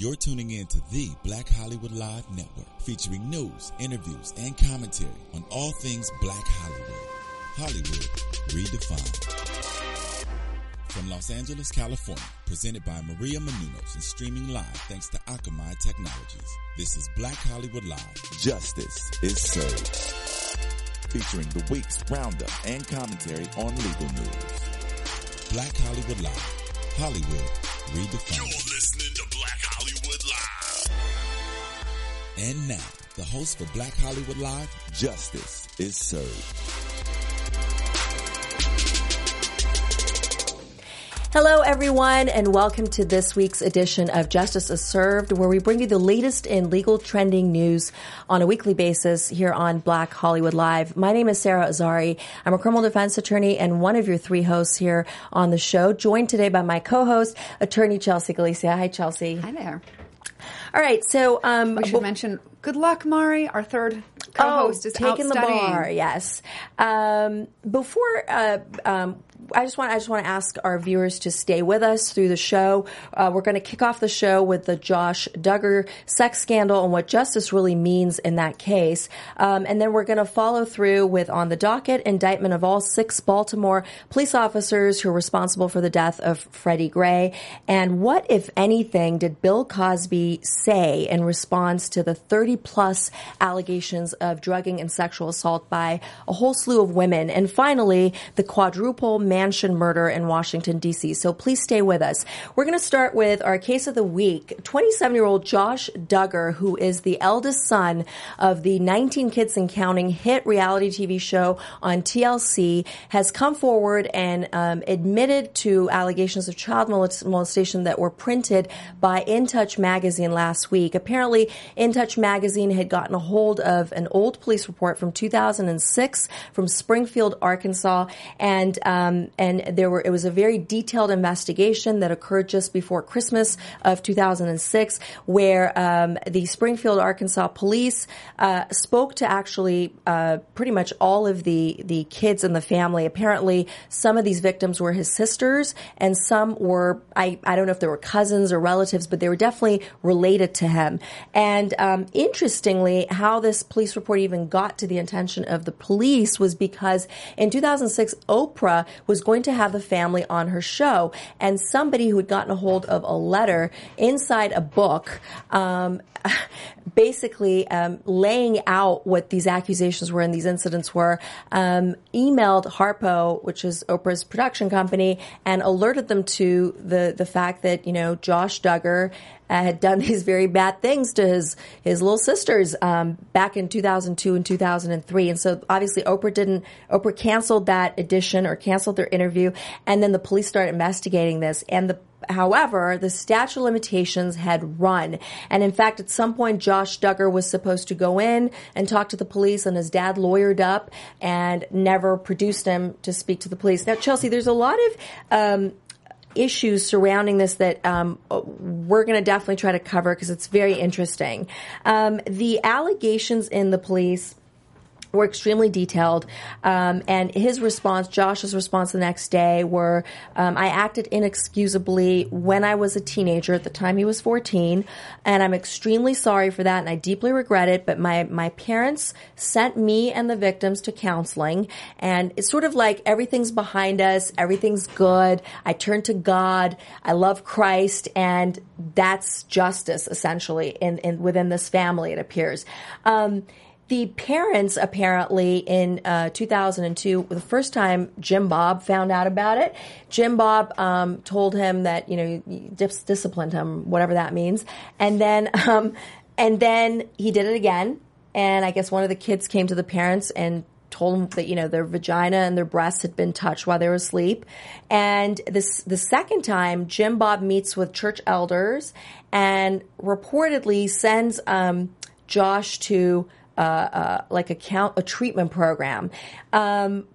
You're tuning in to the Black Hollywood Live Network, featuring news, interviews, and commentary on all things Black Hollywood. Hollywood redefined. From Los Angeles, California, presented by Maria Menounos and streaming live thanks to Akamai Technologies. This is Black Hollywood Live. Justice is served. Featuring the week's roundup and commentary on legal news. Black Hollywood Live. Hollywood redefined. You're listening And now, the host for Black Hollywood Live, Justice is Served. Hello, everyone, and welcome to this week's edition of Justice is Served, where we bring you the latest in legal trending news on a weekly basis here on Black Hollywood Live. My name is Sarah Azari. I'm a criminal defense attorney and one of your three hosts here on the show, joined today by my co-host, attorney Chelsea Galicia. Hi, Chelsea. Hi there. All right, so um, We should well- mention good luck, Mari. Our third co-host oh, is taking out the studying. bar. Yes. Um, before, uh, um, I just want I just want to ask our viewers to stay with us through the show. Uh, we're going to kick off the show with the Josh Duggar sex scandal and what justice really means in that case, um, and then we're going to follow through with on the docket indictment of all six Baltimore police officers who are responsible for the death of Freddie Gray, and what, if anything, did Bill Cosby say in response to the 30 plus allegations of drugging and sexual assault by a whole slew of women. And finally, the quadruple mansion murder in Washington, D.C. So please stay with us. We're going to start with our case of the week. 27 year old Josh Duggar, who is the eldest son of the 19 Kids and Counting hit reality TV show on TLC, has come forward and um, admitted to allegations of child molest- molestation that were printed by In Touch magazine last week. Apparently, In Touch magazine had gotten a hold of an old police report from 2006 from Springfield, Arkansas, and um, and there were it was a very detailed investigation that occurred just before Christmas of 2006, where um, the Springfield, Arkansas police uh, spoke to actually uh, pretty much all of the the kids in the family. Apparently, some of these victims were his sisters, and some were I I don't know if they were cousins or relatives, but they were definitely related to him. And um, interestingly, how this police report even got to the attention of the police was because in 2006, Oprah was going to have the family on her show, and somebody who had gotten a hold of a letter inside a book. Um, basically um, laying out what these accusations were and these incidents were, um, emailed Harpo, which is Oprah's production company, and alerted them to the the fact that you know Josh Duggar had done these very bad things to his his little sisters um, back in 2002 and 2003, and so obviously Oprah didn't. Oprah canceled that edition or canceled their interview, and then the police started investigating this, and the However, the statute of limitations had run. And in fact, at some point, Josh Duggar was supposed to go in and talk to the police, and his dad lawyered up and never produced him to speak to the police. Now, Chelsea, there's a lot of um, issues surrounding this that um, we're going to definitely try to cover because it's very interesting. Um, the allegations in the police were extremely detailed. Um, and his response, Josh's response the next day, were um, I acted inexcusably when I was a teenager. At the time, he was 14, and I'm extremely sorry for that, and I deeply regret it. But my my parents sent me and the victims to counseling, and it's sort of like everything's behind us, everything's good. I turn to God, I love Christ, and that's justice essentially in, in within this family. It appears. Um, the parents apparently in uh, 2002, the first time Jim Bob found out about it, Jim Bob um, told him that you know dis- disciplined him, whatever that means, and then um, and then he did it again, and I guess one of the kids came to the parents and told them that you know their vagina and their breasts had been touched while they were asleep. And this the second time jim bob meets with church elders and reportedly sends um, josh to like a count a treatment program. Um,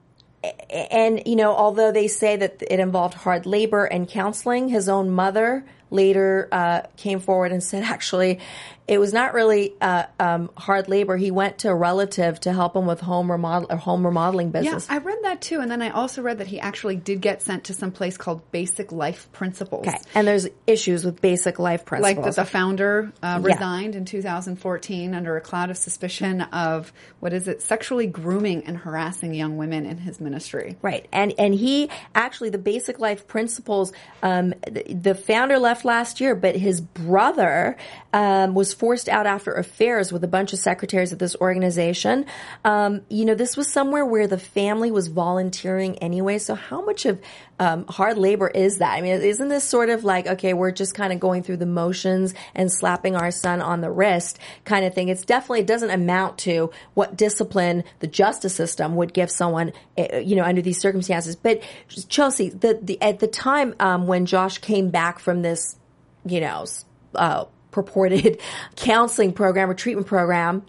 and you know although they say that it involved hard labor and counseling his own mother later uh, came forward and said actually it was not really uh, um, hard labor. He went to a relative to help him with home remodel or home remodeling business. Yeah. I read that too, and then I also read that he actually did get sent to some place called Basic Life Principles. okay, and there's issues with basic life Like principles. that the founder uh, Yeah. resigned in 2014 under a cloud of suspicion of what is it, sexually grooming and harassing young women in his ministry. Right, and and he actually the basic life principles. Um, the, the founder left last year, but his brother um, was forced out after affairs with a bunch of secretaries of this organization. Um, you know, this was somewhere where the family was volunteering anyway. So how much of um, hard labor is that? I mean, isn't this sort of like okay, we're just kind of going through the motions and slapping our son on the wrist kind of thing? It's definitely it doesn't amount to what discipline the justice system would give someone, eh, you know, under these circumstances. But Chelsea, the, the at the time um, when Josh came back from this, you know, uh, purported counseling program or treatment program.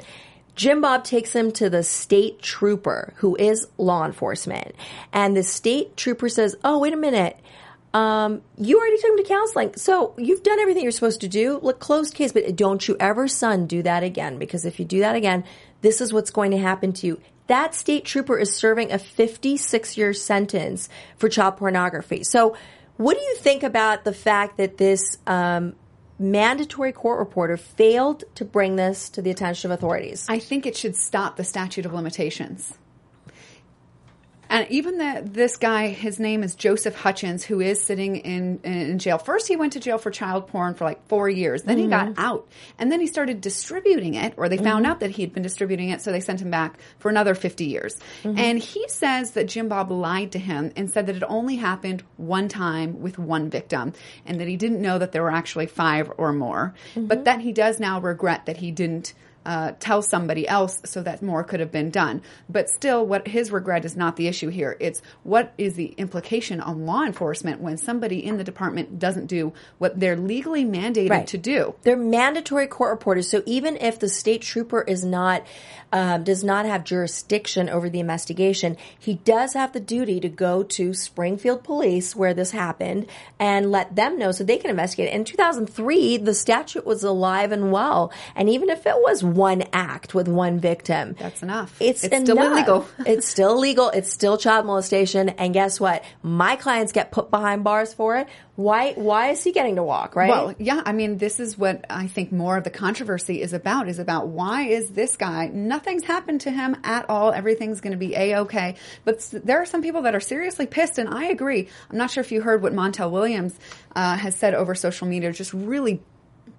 Jim Bob takes him to the state trooper who is law enforcement. And the state trooper says, Oh, wait a minute. Um, you already took him to counseling. So you've done everything you're supposed to do. Look, closed case, but don't you ever, son, do that again. Because if you do that again, this is what's going to happen to you. That state trooper is serving a 56 year sentence for child pornography. So what do you think about the fact that this, um, mandatory court reporter failed to bring this to the attention of authorities? I think it should stop the statute of limitations. And even that this guy, his name is Joseph Hutchens, who is sitting in, in jail. First, he went to jail for child porn for like four years. Then he mm-hmm. got out, and then he started distributing it, or they found mm-hmm. out that he had been distributing it, so they sent him back for another fifty years. Mm-hmm. And he says that Jim Bob lied to him and said that it only happened one time with one victim, and that he didn't know that there were actually five or more. But that he does now regret that he didn't uh, tell somebody else so that more could have been done. But still, what his regret is not the issue here. It's what is the implication on law enforcement when somebody in the department doesn't do what they're legally mandated Right. to do. They're mandatory court reporters. So even if the state trooper is not, um, does not have jurisdiction over the investigation, he does have the duty to go to Springfield Police where this happened and let them know so they can investigate. In 2003, the statute was alive and well. And even if it was one act with one victim, That's enough. It's, It's still illegal. it's still illegal. It's still child molestation. And guess what? My clients get put behind bars for it. Why? Why is he getting to walk? Right? Well, yeah, I mean, this is what I think more of the controversy is about, is about why is this guy, nothing's happened to him at all, everything's going to be A-okay. But there are some people that are seriously pissed, and I agree. I'm not sure if you heard what Montel Williams uh, has said over social media, just really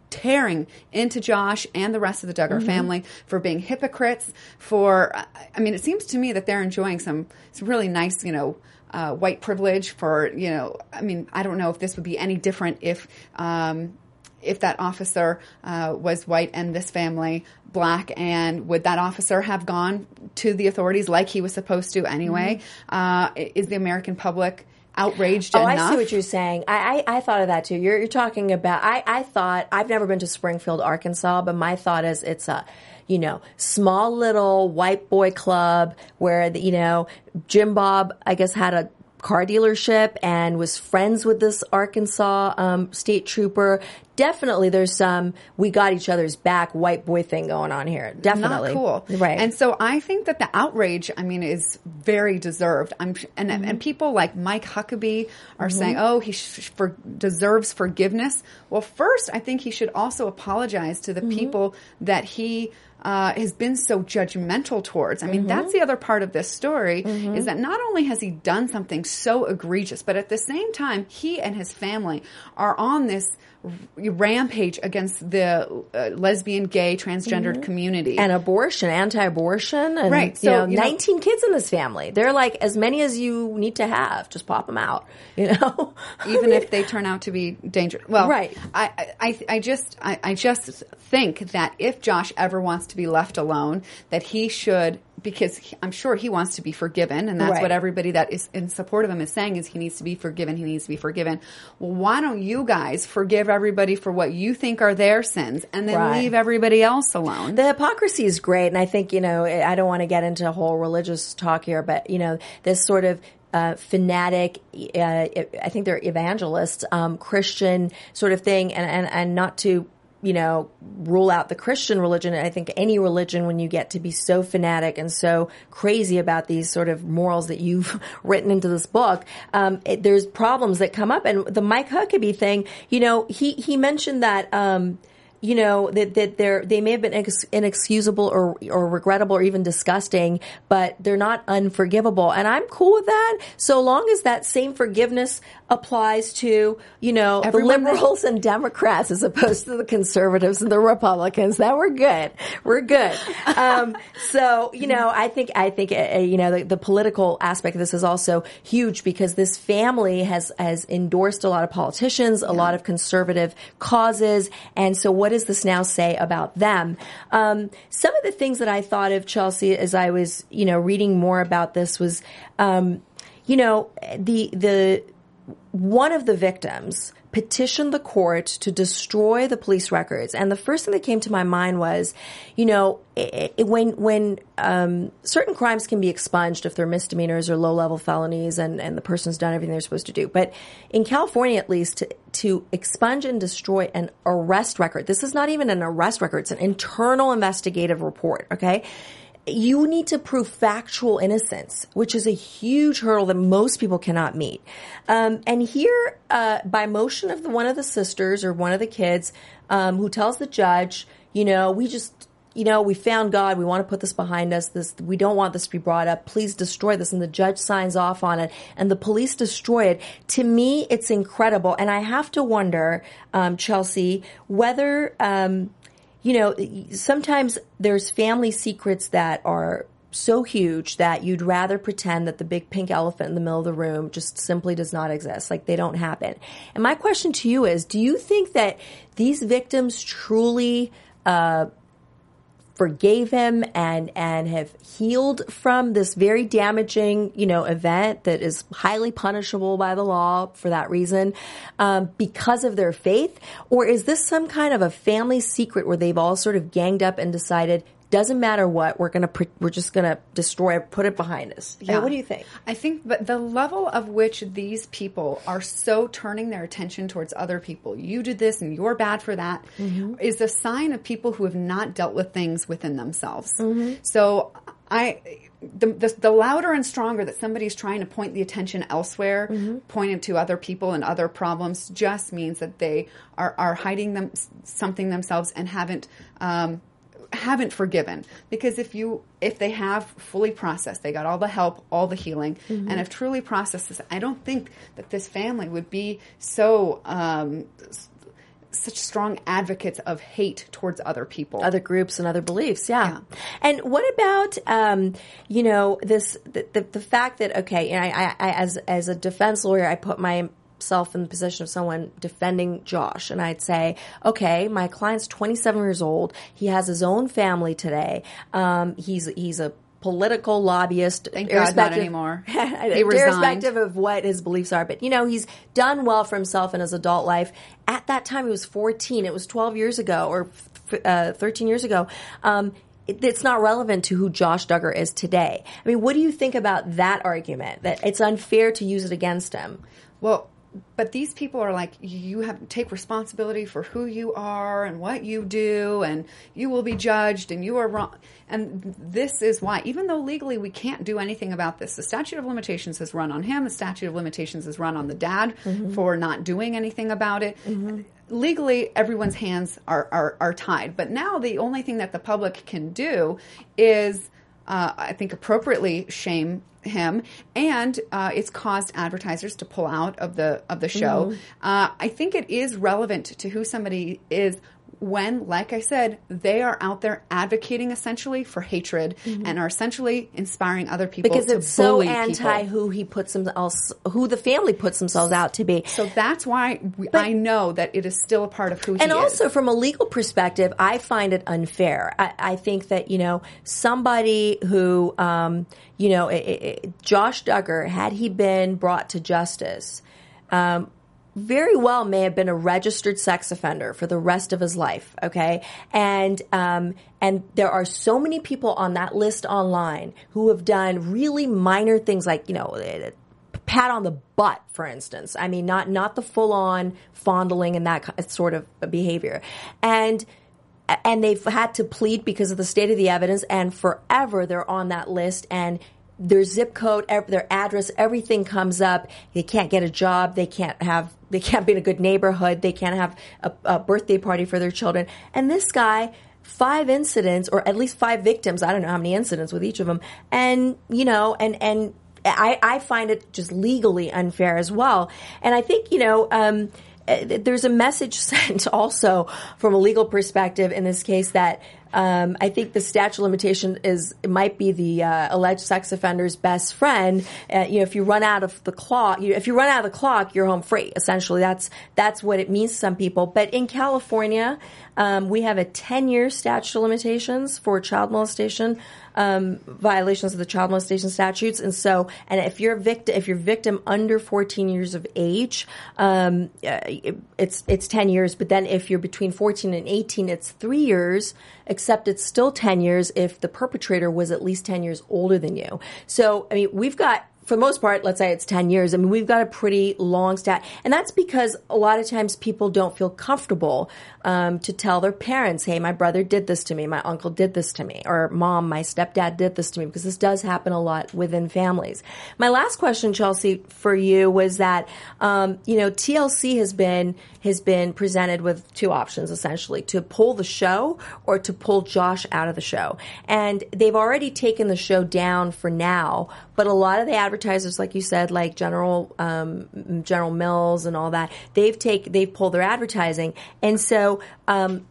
tearing into Josh and the rest of the Duggar family for being hypocrites. For, I mean, it seems to me that they're enjoying some some really nice, you know, uh, white privilege. For you know, I mean, I don't know if this would be any different if. Um, if that officer uh, was white and this family black, and would that officer have gone to the authorities like he was supposed to anyway? Uh, is the American public outraged Oh, enough? I see what you're saying. I, I, I thought of that too. You're, you're talking about, I, I thought, I've never been to Springfield, Arkansas, but my thought is it's a, you know, small little white boy club where, the, you know, Jim Bob, I guess, had a car dealership and was friends with this Arkansas um, state trooper. Definitely there's some, we got each other's back white boy thing going on here. Definitely. Not cool. Right. And so I think that the outrage, I mean, is very deserved. I'm and Mm-hmm. and people like Mike Huckabee are saying, "Oh, he sh- for, deserves forgiveness." Well, first, I think he should also apologize to the Mm-hmm. people that he uh, has been so judgmental towards. I mean, Mm-hmm. that's the other part of this story is that not only has he done something so egregious, but at the same time, he and his family are on this rampage against the uh, lesbian, gay, transgendered community. Mm-hmm. and abortion, anti-abortion, and Right, you know, you know- 19 kids in this family. They're like as many as you need to have. Just pop them out, you know. even if they turn out to be dangerous. Well, Right. I, I, I just, I, I just think that if Josh ever wants to be left alone, that he should, because he- I'm sure he wants to be forgiven, and that's Right. what everybody that is in support of him is saying is he needs to be forgiven. He needs to be forgiven. Well, why don't you guys forgive everybody for what you think are their sins, and then Right. leave everybody else alone? the hypocrisy is great, and I think you know I don't want to get into a whole religious talk here, but you know this sort of. Uh, fanatic, uh, I think they're evangelists, um, Christian sort of thing, and, and, and not to you know, rule out the Christian religion. And I think any religion, when you get to be so fanatic and so crazy about these sort of morals that you've written into this book, um, it, there's problems that come up. And the Mike Huckabee thing, you know, he he mentioned that. Um, you know that that they're they may have been ex- inexcusable or or regrettable or even disgusting, but they're not unforgivable, and I'm cool with that. So long as that same forgiveness applies to you know Everyone the liberals and Democrats as opposed to the conservatives and the Republicans, then we're good. We're good. Um, so you know, I think I think uh, you know the, the political aspect of this is also huge because this family has has endorsed a lot of politicians, a lot of conservative causes, and so what does this now say about them? Um, some of the things that I thought of Chelsea as I was you know reading more about this was, um, you know, the the one of the victims petitioned the court to destroy the police records. And the first thing that came to my mind was, you know, it, it, when when um, certain crimes can be expunged if they're misdemeanors or low level felonies, and and the person's done everything they're supposed to do. But in California, at least, to, expunge and destroy an arrest record, this is not even an arrest record; it's an internal investigative report. Okay you need to prove factual innocence, which is a huge hurdle that most people cannot meet. Um, and here, uh, by motion of the, one of the sisters or one of the kids, um, who tells the judge, you know, we just, you know, we found God. We want to put this behind us. This, we don't want this to be brought up. Please destroy this. And the judge signs off on it and the police destroy it. To me, it's incredible. And I have to wonder, um, Chelsea, whether, um, you know, sometimes there's family secrets that are so huge that you'd rather pretend that the big pink elephant in the middle of the room just simply does not exist. Like they don't happen. And my question to you is, do you think that these victims truly, uh, forgave him and and have healed from this very damaging you know event that is highly punishable by the law for that reason um, because of their faith? Or is this some kind of a family secret where they've all sort of ganged up and decided doesn't matter what we're gonna pre- we're just gonna destroy it put it behind us yeah. what do you think I think, but the level of which these people are so turning their attention towards other people, you did this and you're bad for that, mm-hmm. is a sign of people who have not dealt with things within themselves. Mm-hmm. So I. The, the, the louder and stronger that somebody's trying to point the attention elsewhere, mm-hmm. point it to other people and other problems, just means that they are, are hiding them something themselves and haven't um, haven't forgiven because if you if they have fully processed they got all the help all the healing and have truly processed this i don't think that this family would be so um, such strong advocates of hate towards other people other groups and other beliefs. Yeah. And what about, um, you know, this, the, the, the fact that, okay, and I, I, I, as, as a defense lawyer, I put myself in the position of someone defending Josh and I'd say, okay, my client's 27 years old. He has his own family today. Um, he's, he's a political lobbyist. Thank God, not anymore. Irrespective resigned. of what his beliefs are. But you know, he's done well for himself in his adult life. At that time, he was 14. It was 12 years ago or uh, 13 years ago. Um, it- it's not relevant to who Josh Duggar is today. I mean, what do you think about that argument? That it's unfair to use it against him? Well, but these people are like, you have to take responsibility for who you are and what you do, and you will be judged, and you are wrong. And this is why, even though legally we can't do anything about this, the statute of limitations has run on him, the statute of limitations has run on the dad for not doing anything about it. Legally, everyone's hands are, are, are tied. But now the only thing that the public can do is uh, I think appropriately shame him, and uh, it's caused advertisers to pull out of the of the show. Uh, I think it is relevant to who somebody is when, like I said, they are out there advocating essentially for hatred and are essentially inspiring other people Because to it's so anti people. who he puts himself, who the family puts themselves out to be. So that's why we, I know that it is still a part of who he and is. also from a legal perspective, I find it unfair. I, I think that you know somebody who, um, you know, i i i- Josh Duggar, had he been brought to justice, um, very well may have been a registered sex offender for the rest of his life. Okay, and um, and there are so many people on that list online who have done really minor things like you know pat on the butt, for instance. I mean, not not the full on fondling and that sort of behavior, and and they've had to plead because of the state of the evidence, and forever they're on that list and. Their zip code, their address, everything comes up. They can't get a job. They can't have, they can't be in a good neighborhood. They can't have a, a birthday party for their children. And this guy, five incidents or at least five victims. I don't know how many incidents with each of them. And, you know, and, and I, I find it just legally unfair as well. And I think, you know, um, eh, there's a message sent also from a legal perspective in this case that um, I think the statute of limitation is it might be the uh, alleged sex offender's best friend. Uh, you know, if you run out of the clock, you, if you run out of the clock, you're home free. Essentially, that's that's what it means to some people. But in California, um, we have a 10 year statute of limitations for child molestation um, violations of the child molestation statutes. And so, and if you're victim, if you're victim under 14 years of age, um, uh, it- it's it's 10 years. But then if you're between 14 and 18, it's three years. It's still 10 years if the perpetrator was at least 10 years older than you. So, I mean, we've got for the most part, let's say it's 10 years. I mean, we've got a pretty long stat. And that's because a lot of times people don't feel comfortable um, to tell their parents, hey, my brother did this to me, my uncle did this to me, or mom, my stepdad did this to me, because this does happen a lot within families. My last question, Chelsea, for you was that, um, you know, TLC has been, has been presented with two options essentially to pull the show or to pull Josh out of the show. And they've already taken the show down for now, but a lot of the advertisers, like you said, like General um, General Mills and all that, they've take they've pulled their advertising, and so. Um,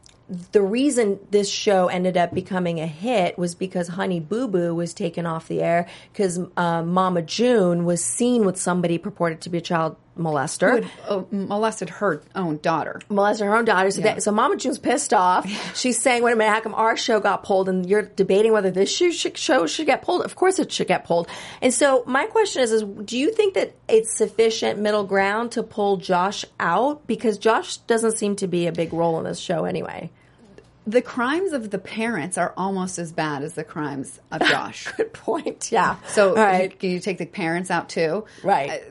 the reason this show ended up becoming a hit was because Honey Boo Boo was taken off the air because uh, Mama June was seen with somebody purported to be a child molester uh, molested her own daughter. molested her own daughter. So, Yeah. that, so Mama June's pissed off. She's saying, "Wait a minute, how come our show got pulled?" And you're debating whether this show should, show should get pulled. Of course, it should get pulled. And so, my question is: Is do you think that it's sufficient middle ground to pull Josh out? Because Josh doesn't seem to be a big role in this show anyway. The crimes of the parents are almost as bad as the crimes of Josh. Good point. Yeah. So, right. can you take the parents out too? Right.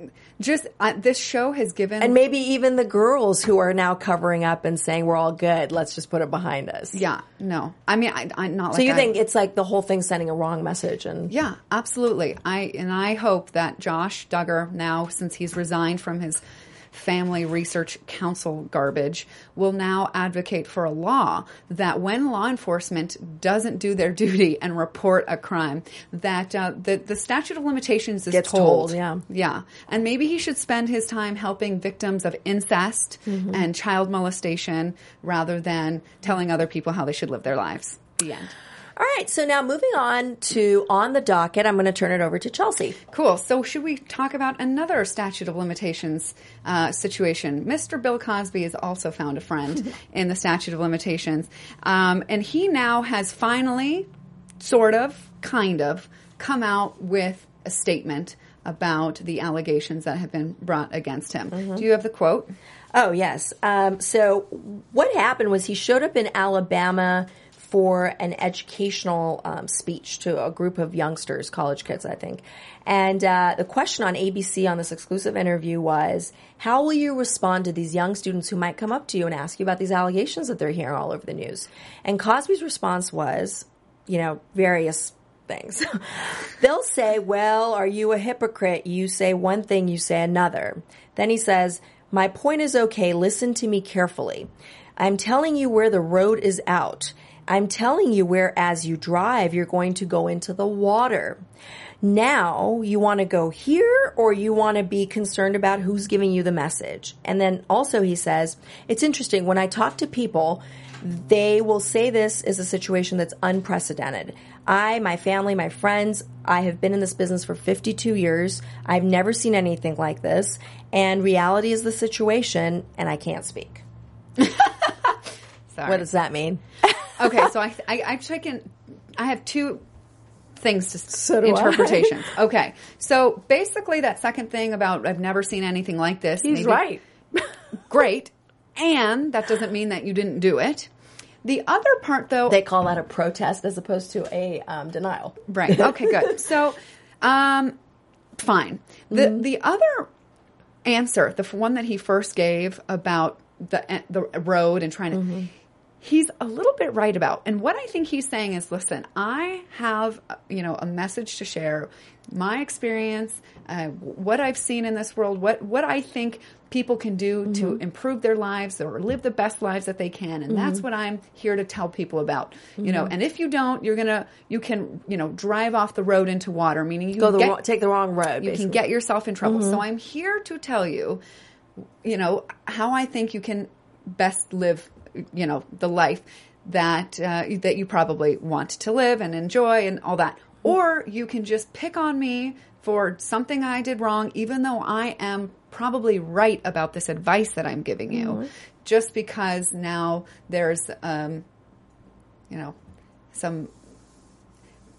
Just uh, this show has given and maybe even the girls who are now covering up and saying we're all good. Let's just put it behind us. yeah, no. I mean, I, I'm not. So like you I- think it's like the whole thing sending a wrong message and Yeah, absolutely. I and I hope that Josh Duggar now, since he's resigned from his family research council garbage, will now advocate for a law that when law enforcement doesn't do their duty and report a crime, that uh, the the statute of limitations is Gets told. told, yeah. yeah, and maybe he should spend his time helping victims of incest Mm-hmm. and child molestation rather than telling other people how they should live their lives. The end. All right, so now moving on to on the docket, I'm going to turn it over to Chelsea. Cool. So, should we talk about another statute of limitations uh, situation? Mr. Bill Cosby has also found a friend in the statute of limitations. Um, and he now has finally, sort of, kind of, come out with a statement about the allegations that have been brought against him. Do you have the quote? Oh yes. Um, so what happened was he showed up in Alabama for an educational um, speech to a group of youngsters, college kids, I think. And uh, the question on ABC on this exclusive interview was, "How will you respond to these young students who might come up to you and ask you about these allegations that they're hearing all over the news?" And Cosby's response was, you know, various things. They'll say, Well, are you a hypocrite? You say one thing, you say another. Then he says, My point is okay. Listen to me carefully. I'm telling you where the road is out. I'm telling you where, as you drive, you're going to go into the water. Now, you want to go here or you want to be concerned about who's giving you the message. And then also he says, it's interesting when I talk to people, they will say this is a situation that's unprecedented. I, my family, my friends, I have been in this business for 52 years. I've never seen anything like this. And reality is the situation, and I can't speak. Sorry. What does that mean? okay, so I, I I've taken I have two things to So do I. interpretations. okay, so basically that second thing about I've never seen anything like this. He's maybe- right. Great, and that doesn't mean that you didn't do it. The other part, though, They call that a protest as opposed to a um, denial. Right. Okay, good. So, um, fine. The the other answer, the one that he first gave about the the road and trying to. He's a little bit right about, and what I think he's saying is, listen, I have you know a message to share, my experience, uh, what I've seen in this world, what what I think people can do to improve their lives or live the best lives that they can, and that's what I'm here to tell people about. You know, and if you don't, you're gonna you can you know drive off the road into water, meaning you Go the get- wrong, take the wrong road. you basically. can get yourself in trouble. Mm-hmm. So I'm here to tell you, you know, how I think you can best live, you know, the life that uh, that you probably want to live and enjoy and all that. Or you can just pick on me for something I did wrong, even though I am probably right about this advice that I'm giving you, Mm-hmm. just because now there's, um, you know, some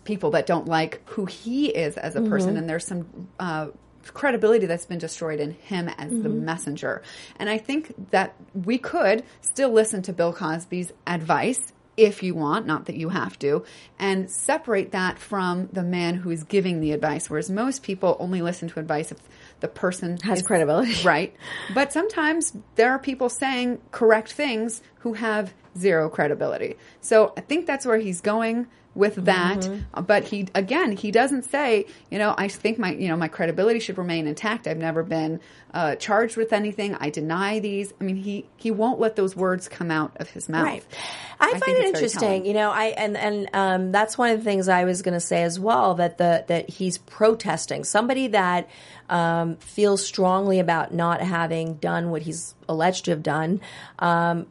people that don't like who he is as a person, and there's some uh, credibility that's been destroyed in him as the mm-hmm. messenger. And I think that we could still listen to Bill Cosby's advice. If you want, not that you have to, and separate that from the man who is giving the advice, whereas most people only listen to advice if the person Has is- credibility. Right. But sometimes there are people saying correct things who have zero credibility. So I think that's where he's going with that. Mm-hmm. But he, again, he doesn't say, you know, I think my, you know, my credibility should remain intact. I've never been uh, charged with anything. I deny these. I mean, he, he won't let those words come out of his mouth. Right. I, think find it interesting, you know. I and and um, that's one of the things I was going to say as well that the that he's protesting somebody that um, feels strongly about not having done what he's alleged to have done. Um,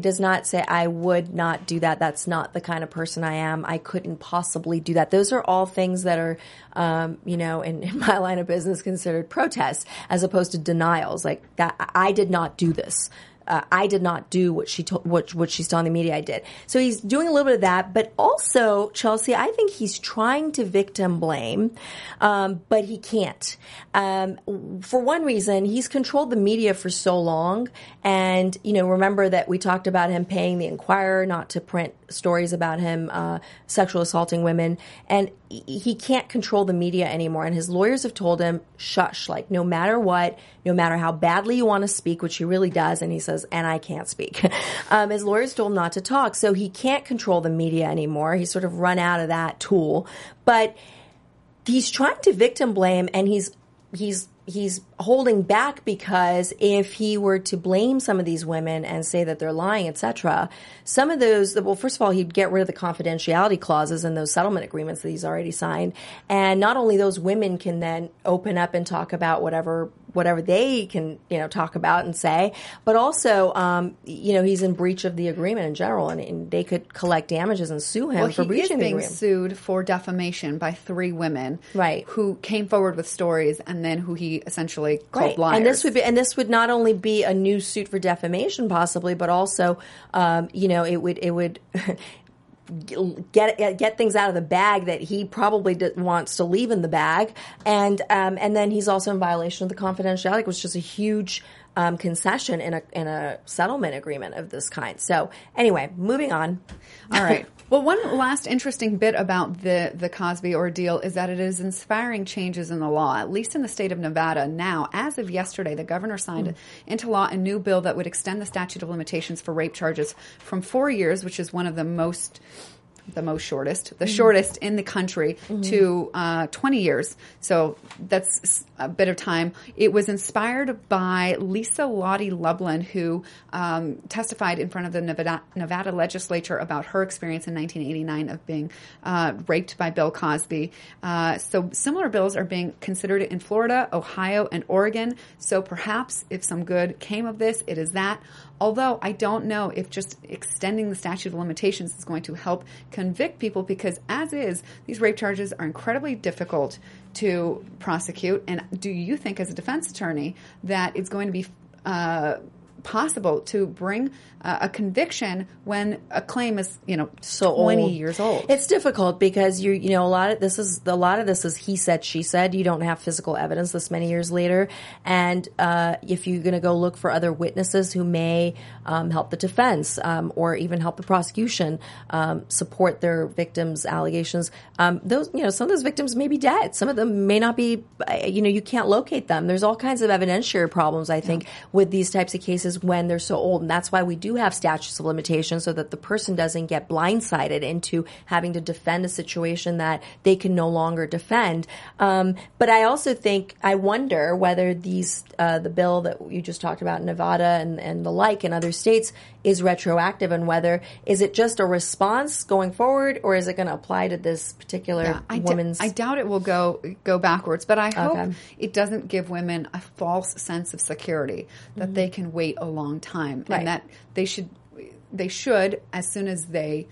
does not say I would not do that. That's not the kind of person I am. I couldn't possibly do that. Those are all things that are, um, you know, in, in my line of business considered protests as opposed to denials. Like that, I did not do this uh, I did not do what she told, what, what saw in the media I did. So he's doing a little bit of that, but also Chelsea, I think he's trying to victim blame, um, but he can't. Um, for one reason, he's controlled the media for so long, and you know, remember that we talked about him paying the Inquirer not to print stories about him uh, sexual assaulting women, and he- can't control the media anymore. And his lawyers have told him, "Shush! Like no matter what, no matter how badly you want to speak, which he really does." And he says, "And I can't speak." um, his lawyers told him not to talk, so he can't control the media anymore. He's sort of run out of that tool, but he's trying to victim blame and he's he's he's holding back because if he were to blame some of these women and say that they're lying etc some of those well first of all he'd get rid of the confidentiality clauses in those settlement agreements that he's already signed and not only those women can then open up and talk about whatever whatever they can you know talk about and say but also um, you know he's in breach of the agreement in general and, and they could collect damages and sue him Well, for he is breaching the being agreement sued for defamation by three women, Right. Who came forward with stories and then who he essentially called Right. liars. And this would be, and this would not only be a new suit for defamation, possibly, but also, um, you know, it would it would get get things out of the bag that he probably d- wants to leave in the bag, and um, and then he's also in violation of the confidentiality, which is a huge. Um, concession in a in a settlement agreement of this kind. So anyway, moving on. All right. Well, one last interesting bit about the the Cosby ordeal is that it is inspiring changes in the law, at least in the state of Nevada. Now, as of yesterday, the governor signed into law a new bill that would extend the statute of limitations for rape charges from four years, which is one of the most the most shortest, the shortest in the country, to uh, 20 years. So that's a bit of time. It was inspired by Lise-Lotte Lublin, who um, testified in front of the Nevada, Nevada legislature about her experience in 1989 of being uh, raped by Bill Cosby. Uh, so similar bills are being considered in Florida, Ohio, and Oregon. So perhaps if some good came of this, it is that. Although I don't know if just extending the statute of limitations is going to help convict people because, as is, these rape charges are incredibly difficult to prosecute. And do you think, as a defense attorney, that it's going to be uh, possible to bring uh, a conviction when a claim is you know so 20 old. years old It's difficult because you you know a lot of this is a lot of this is he said she said. You don't have physical evidence this many years later, and uh, if you're going to go look for other witnesses who may um, help the defense um, or even help the prosecution um, support their victims' allegations, um, those you know some of those victims may be dead. Some of them may not be. uh, You know you can't locate them. There's all kinds of evidentiary problems. I think with these types of cases when they're so old, and that's why we do have statutes of limitation so that the person doesn't get blindsided into having to defend a situation that they can no longer defend. Um, but I also think I wonder whether these uh, the bill that you just talked about in Nevada and, and the like in other states is retroactive and whether is it just a response going forward or is it going to apply to this particular I d- woman's I doubt it will go go backwards, but I hope Okay. it doesn't give women a false sense of security that they can wait a long time Right. and that they should they should as soon as they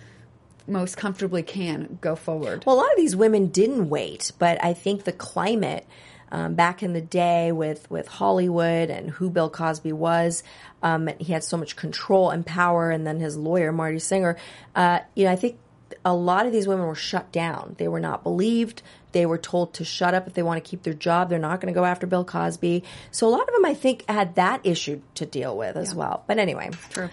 most comfortably can go forward. Well, a lot of these women didn't wait, but I think the climate um, back in the day with with Hollywood and who Bill Cosby was, um, he had so much control and power, and then his lawyer Marty Singer. Uh, you know, I think a lot of these women were shut down. They were not believed. They were told to shut up if they want to keep their job. They're not going to go after Bill Cosby. So a lot of them, I think, had that issue to deal with as well. But anyway, True.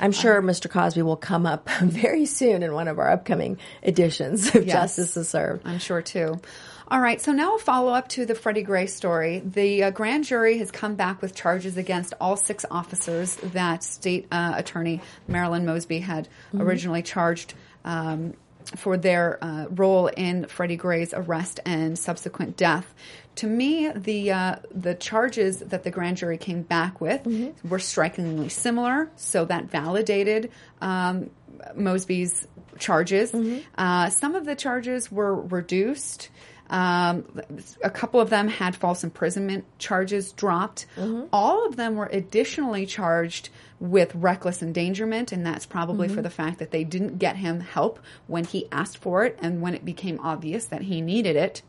I'm sure Mr. Cosby will come up very soon in one of our upcoming editions of Yes. Justice is Served. I'm sure too. All right, so now a follow up to the Freddie Gray story. The uh, grand jury has come back with charges against all six officers that State uh, Attorney Marilyn Mosby had originally charged um, for their uh, role in Freddie Gray's arrest and subsequent death. To me, the uh, the charges that the grand jury came back with were strikingly similar, so that validated um, Mosby's charges. Uh, some of the charges were reduced. Um, a couple of them had false imprisonment charges dropped. All of them were additionally charged with reckless endangerment, and that's probably for the fact that they didn't get him help when he asked for it and when it became obvious that he needed it.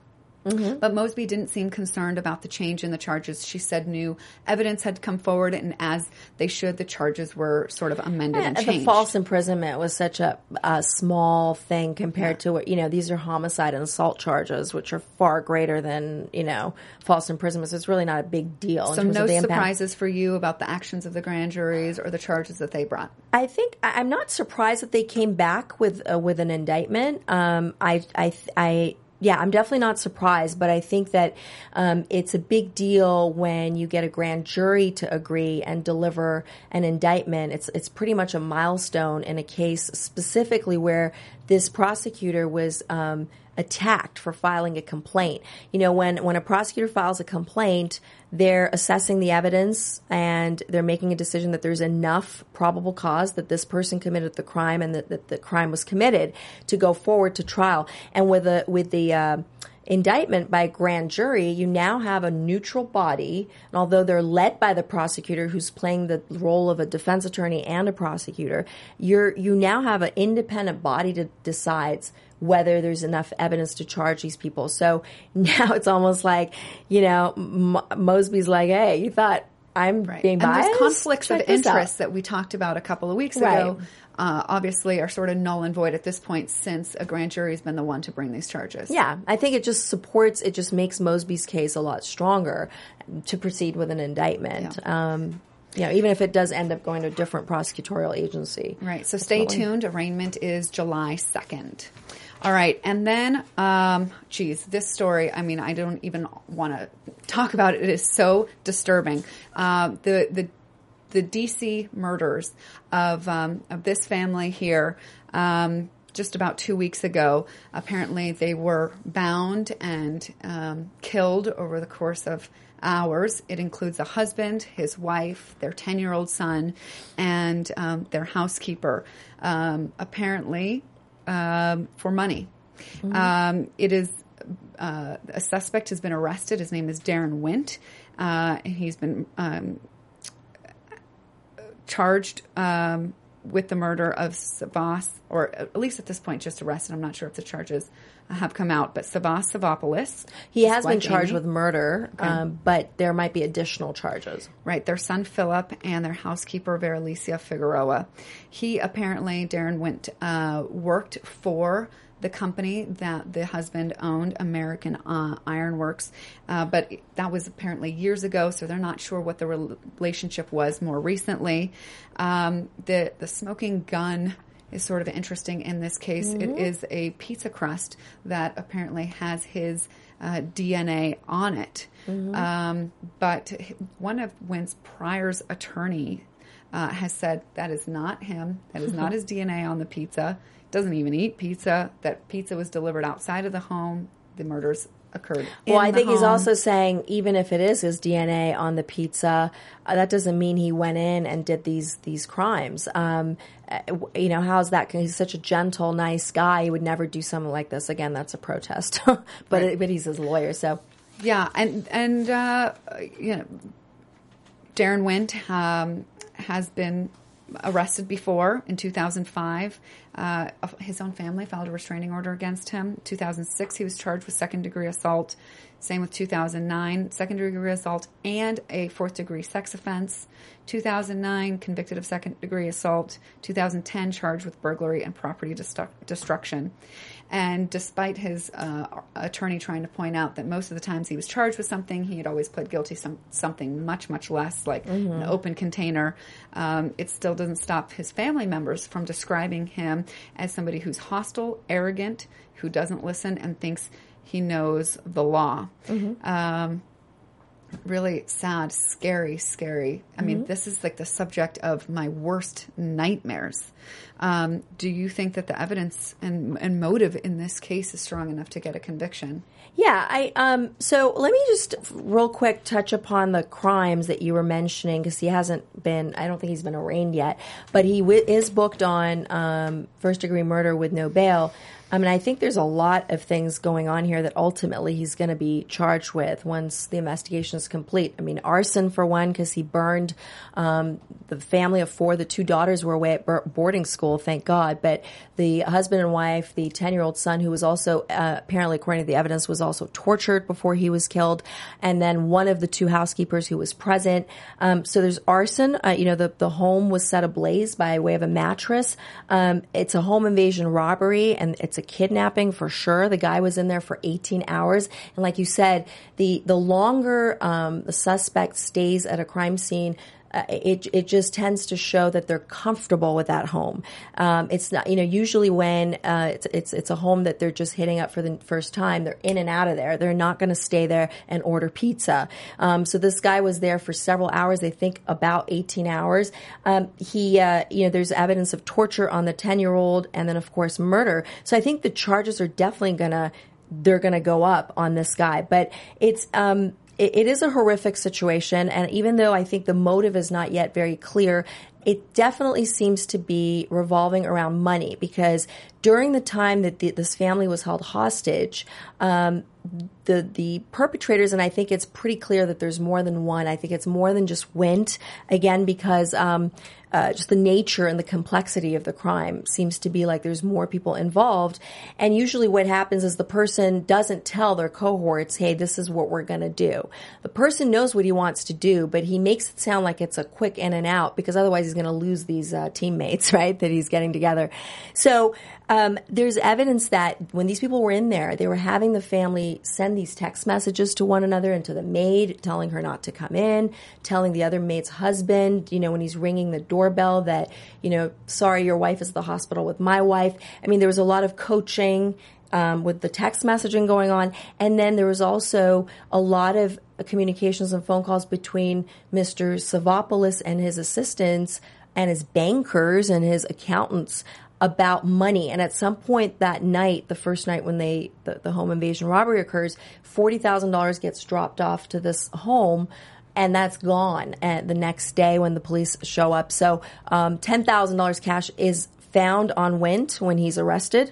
But Mosby didn't seem concerned about the change in the charges. She said new evidence had come forward, and as they should, the charges were sort of amended and the changed. false imprisonment was such a, a small thing compared to what you know. These are homicide and assault charges, which are far greater than you know false imprisonment. So it's really not a big deal. so no the surprises for you about the actions of the grand juries or the charges that they brought. I think I'm not surprised that they came back with uh, with an indictment. Um, I, I, I, yeah, I'm definitely not surprised, but I think that um, it's a big deal when you get a grand jury to agree and deliver an indictment. It's it's pretty much a milestone in a case specifically where this prosecutor was. Um, attacked for filing a complaint. You know, when, when a prosecutor files a complaint, they're assessing the evidence and they're making a decision that there's enough probable cause that this person committed the crime and that, that the crime was committed to go forward to trial. And with the, with the, uh, indictment by grand jury, you now have a neutral body. And although they're led by the prosecutor who's playing the role of a defense attorney and a prosecutor, you're, you now have an independent body that decides whether there's enough evidence to charge these people. So now it's almost like, you know, M- Mosby's like, hey, you thought I'm being and biased? those conflicts Check of interest that we talked about a couple of weeks Right. ago uh, obviously are sort of null and void at this point since a grand jury has been the one to bring these charges. Yeah, I think it just supports, it just makes Mosby's case a lot stronger to proceed with an indictment. Um, you know, even if it does end up going to a different prosecutorial agency. Right. So stay tuned. Arraignment is July 2nd. All right. And then, um, geez, this story, I mean, I don't even want to talk about it. It is so disturbing. Uh, the, the, the DC murders of, um, of this family here, um, just about two weeks ago. Apparently, they were bound and um, killed over the course of hours. It includes a husband, his wife, their 10 year old son, and um, their housekeeper. Um, apparently, um, for money. Um, it is uh, a suspect has been arrested. His name is Daron Wint, uh, and he's been um, charged um, with the murder of Savas, or at least at this point, just arrested. I'm not sure if the charges have come out, but Savas Savopoulos. He has been charged Amy, with murder, um, but there might be additional charges. Right, their son Philip and their housekeeper Veralicia Figueroa. He apparently, Daron Wint uh, worked for the company that the husband owned, American uh, Ironworks, uh, but that was apparently years ago, so they're not sure what the rel- relationship was more recently. Um, the the smoking gun is sort of interesting in this case. It is a pizza crust that apparently has his uh, DNA on it. Um, but one of Wint's Pryor's attorney uh, has said that is not him. That is not his DNA on the pizza. Doesn't even eat pizza. That pizza was delivered outside of the home. The murders occurred. Well, I think he's also saying even if it is his DNA on the pizza, uh, that doesn't mean he went in and did these these crimes. Um, uh, you know, how's that? He's such a gentle, nice guy. He would never do something like this again. That's a protest, but it, but he's his lawyer, so Yeah, and and uh, you know, Daron Wint um, has been arrested before in 2005. Uh, his own family filed a restraining order against him. 2006, he was charged with second degree assault. Same with 2009, second degree assault and a fourth degree sex offense. 2009, convicted of second degree assault. 2010, charged with burglary and property destru- destruction. And despite his uh, attorney trying to point out that most of the times he was charged with something, he had always pled guilty some something much much less, like an open container. Um, it still doesn't stop his family members from describing him as somebody who's hostile, arrogant, who doesn't listen, and thinks he knows the law. Um, really sad, scary, scary. I mean, this is like the subject of my worst nightmares. Um, do you think that the evidence and, and motive in this case is strong enough to get a conviction? Yeah, I um so let me just real quick touch upon the crimes that you were mentioning because he hasn't been I don't think he's been arraigned yet, but he w- is booked on um, first degree murder with no bail. I mean, I think there's a lot of things going on here that ultimately he's going to be charged with once the investigation is complete. I mean, arson for one, because he burned um, the family of four. The two daughters were away at boarding school, thank God. But the husband and wife, the 10 year old son, who was also, uh, apparently, according to the evidence, was also tortured before he was killed. And then one of the two housekeepers who was present. Um, so there's arson. Uh, you know, the, the home was set ablaze by way of a mattress. Um, it's a home invasion robbery and it's a kidnapping for sure. The guy was in there for 18 hours. And like you said, the, the longer, um, the suspect stays at a crime scene, uh, it it just tends to show that they're comfortable with that home. Um, it's not, you know, usually when uh, it's it's it's a home that they're just hitting up for the first time, they're in and out of there. They're not going to stay there and order pizza. Um, so this guy was there for several hours. They think about 18 hours. Um, he, uh, you know, there's evidence of torture on the 10 year old, and then of course murder. So I think the charges are definitely going to they're going to go up on this guy. But it's um, it, it is a horrific situation, and even though I think the motive is not yet very clear, it definitely seems to be revolving around money because during the time that the, this family was held hostage. Um, the the perpetrators, and I think it's pretty clear that there's more than one. I think it's more than just Wint. Again, because um, uh, just the nature and the complexity of the crime seems to be like there's more people involved. And usually, what happens is the person doesn't tell their cohorts, "Hey, this is what we're going to do." The person knows what he wants to do, but he makes it sound like it's a quick in and out because otherwise he's going to lose these uh, teammates, right? That he's getting together. So um, there's evidence that when these people were in there, they were having the family send these text messages to one another and to the maid, telling her not to come in, telling the other maid's husband, you know, when he's ringing the doorbell that, you know, sorry, your wife is at the hospital with my wife. I mean, there was a lot of coaching um, with the text messaging going on. And then there was also a lot of communications and phone calls between Mr. Savopoulos and his assistants and his bankers and his accountants about money. And at some point that night, the first night when they the, the home invasion robbery occurs, forty thousand dollars gets dropped off to this home. And that's gone and the next day when the police show up. So um, ten thousand dollars cash is found on Wint when he's arrested.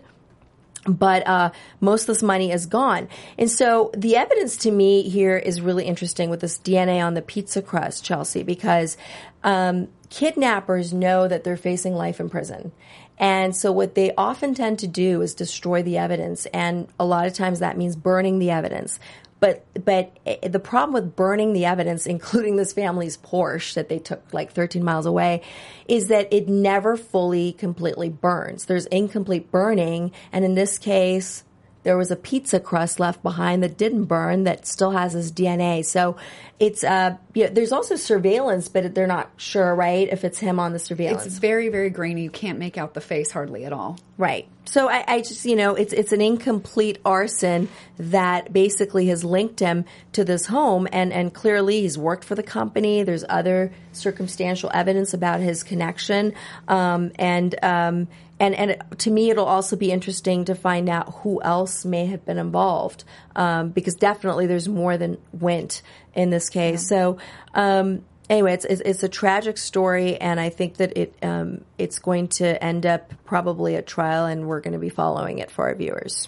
but uh, most of this money is gone. And so the evidence to me here is really interesting with this DNA on the pizza crust, Chelsea, because um, kidnappers know that they're facing life in prison. And so what they often tend to do is destroy the evidence. And a lot of times that means burning the evidence. But but eh, the problem with burning the evidence, including this family's Porsche that they took like 13 miles away, is that it never fully completely burns. There's incomplete burning, and in this case, there was a pizza crust left behind that didn't burn that still has his DNA. So it's uh yeah, there's also surveillance, but they're not sure, right, if it's him on the surveillance. It's very, very grainy. You can't make out the face hardly at all. Right. So I, I, just, you know, it's it's an incomplete arson that basically has linked him to this home, and and clearly he's worked for the company. There's other circumstantial evidence about his connection, um, and um, and and it, to me, it'll also be interesting to find out who else may have been involved, um, because definitely there's more than Wint in this case. So. Um, anyway, it's, it's, it's a tragic story, and I think that it um, it's going to end up probably at trial, and we're going to be following it for our viewers.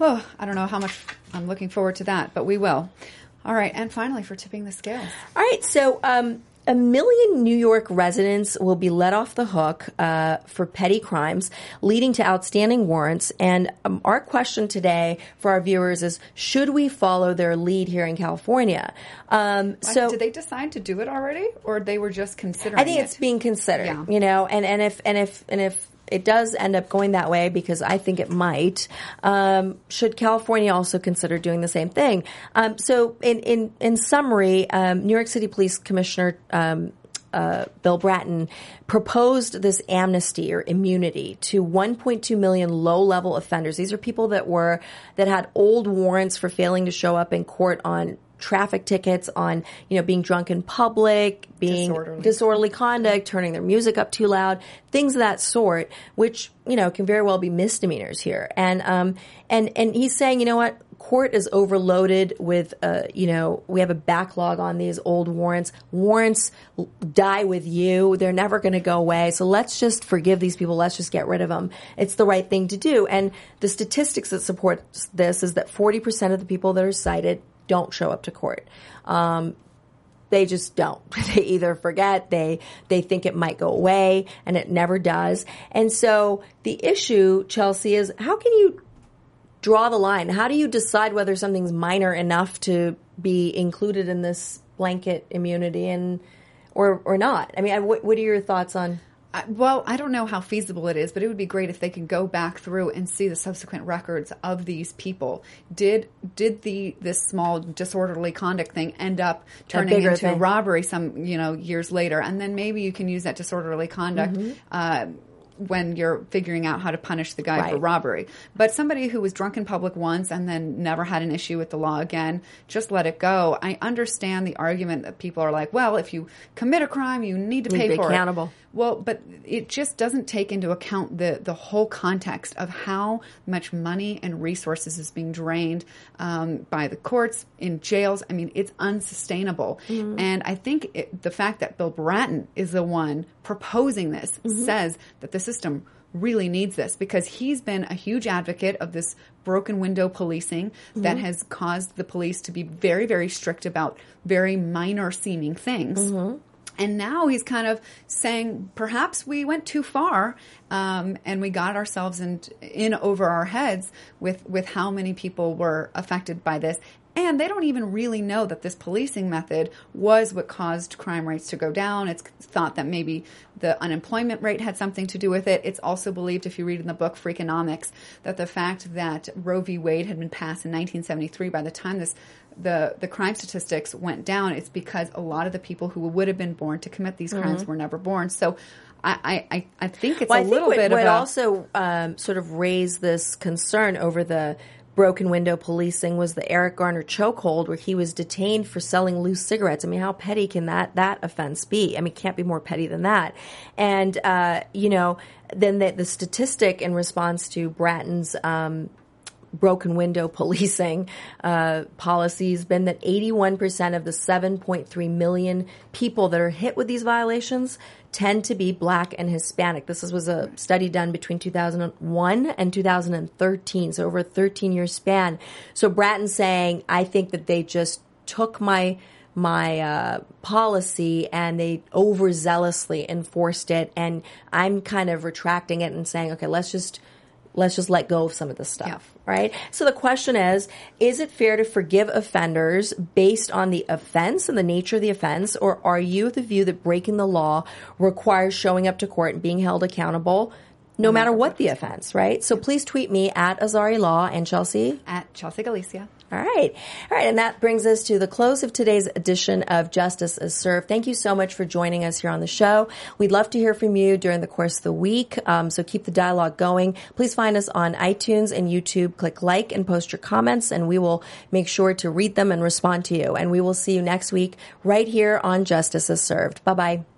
Oh, I don't know how much I'm looking forward to that, but we will. All right, and finally for tipping the scales. All right, so um, a million New York residents will be let off the hook uh, for petty crimes, leading to outstanding warrants. And um, our question today for our viewers is: Should we follow their lead here in California? Um, so, did they decide to do it already, or they were just considering? I think it? it's being considered. Yeah. You know, and and if and if and if it does end up going that way because I think it might. Um, should California also consider doing the same thing? Um, so, in in in summary, um, New York City Police Commissioner. Um, uh, Bill Bratton proposed this amnesty or immunity to 1.2 million low-level offenders. These are people that were that had old warrants for failing to show up in court on traffic tickets on you know being drunk in public being Disorderly. disorderly conduct turning their music up too loud things of that sort which you know can very well be misdemeanors here. And um and and he's saying you know what? Court is overloaded with uh you know we have a backlog on these old warrants. Warrants die with you. They're never going to go away. So let's just forgive these people. Let's just get rid of them. It's the right thing to do. And the statistics that support this is that 40% of the people that are cited don't show up to court. Um, they just don't. They either forget, they they think it might go away, and it never does. And so the issue, Chelsea, is how can you draw the line? How do you decide whether something's minor enough to be included in this blanket immunity and or or not? I mean, what, what are your thoughts on? Well, I don't know how feasible it is, but it would be great if they could go back through and see the subsequent records of these people. Did did the this small disorderly conduct thing end up turning into thing. robbery some you know years later? And then maybe you can use that disorderly conduct. Mm-hmm. Uh, when you're figuring out how to punish the guy for robbery. But somebody who was drunk in public once and then never had an issue with the law again, just let it go. I understand the argument that people are like, well, if you commit a crime, you need to pay be for accountable. it. Well, but it just doesn't take into account the the whole context of how much money and resources is being drained um, by the courts in jails. I mean, it's unsustainable. Mm-hmm. And I think it, the fact that Bill Bratton is the one proposing this mm-hmm. says that the system really needs this because he's been a huge advocate of this broken window policing mm-hmm. that has caused the police to be very, very strict about very minor seeming things. And now he's kind of saying, perhaps we went too far, um, and we got ourselves in, in over our heads with with how many people were affected by this. And they don't even really know that this policing method was what caused crime rates to go down. It's thought that maybe the unemployment rate had something to do with it. It's also believed, if you read in the book Freakonomics, that the fact that Roe v. Wade had been passed in 1973, by the time this the the crime statistics went down, it's because a lot of the people who would have been born to commit these crimes were never born. So. I, I, I think it's Well, a I think little what, bit what of a, also um, sort of raised this concern over the broken window policing was the Eric Garner chokehold, where he was detained for selling loose cigarettes. I mean, how petty can that that offense be? I mean, can't be more petty than that. And uh, you know, then the, the statistic in response to Bratton's um, broken window policing uh, policy has been that 81% of the 7.3 million people that are hit with these violations tend to be black and Hispanic. This was a study done between 2001 and 2013, so over a 13 year span. So Bratton saying, I think that they just took my my uh, policy and they overzealously enforced it and i'm kind of retracting it and saying okay let's just let's just let go of some of this stuff. Right? So the question is is it fair to forgive offenders based on the offense and the nature of the offense or are you of the view that breaking the law requires showing up to court and being held accountable no matter what the offense right so please tweet me at azari law and chelsea At Chelsea Galicia. all right. All right. And that brings us to the close of today's edition of Justice is Served. Thank you so much for joining us here on the show. We'd love to hear from you during the course of the week. Um, so keep the dialogue going. Please find us on iTunes and YouTube. Click like and post your comments and we will make sure to read them and respond to you. And we will see you next week right here on Justice is Served. Bye bye.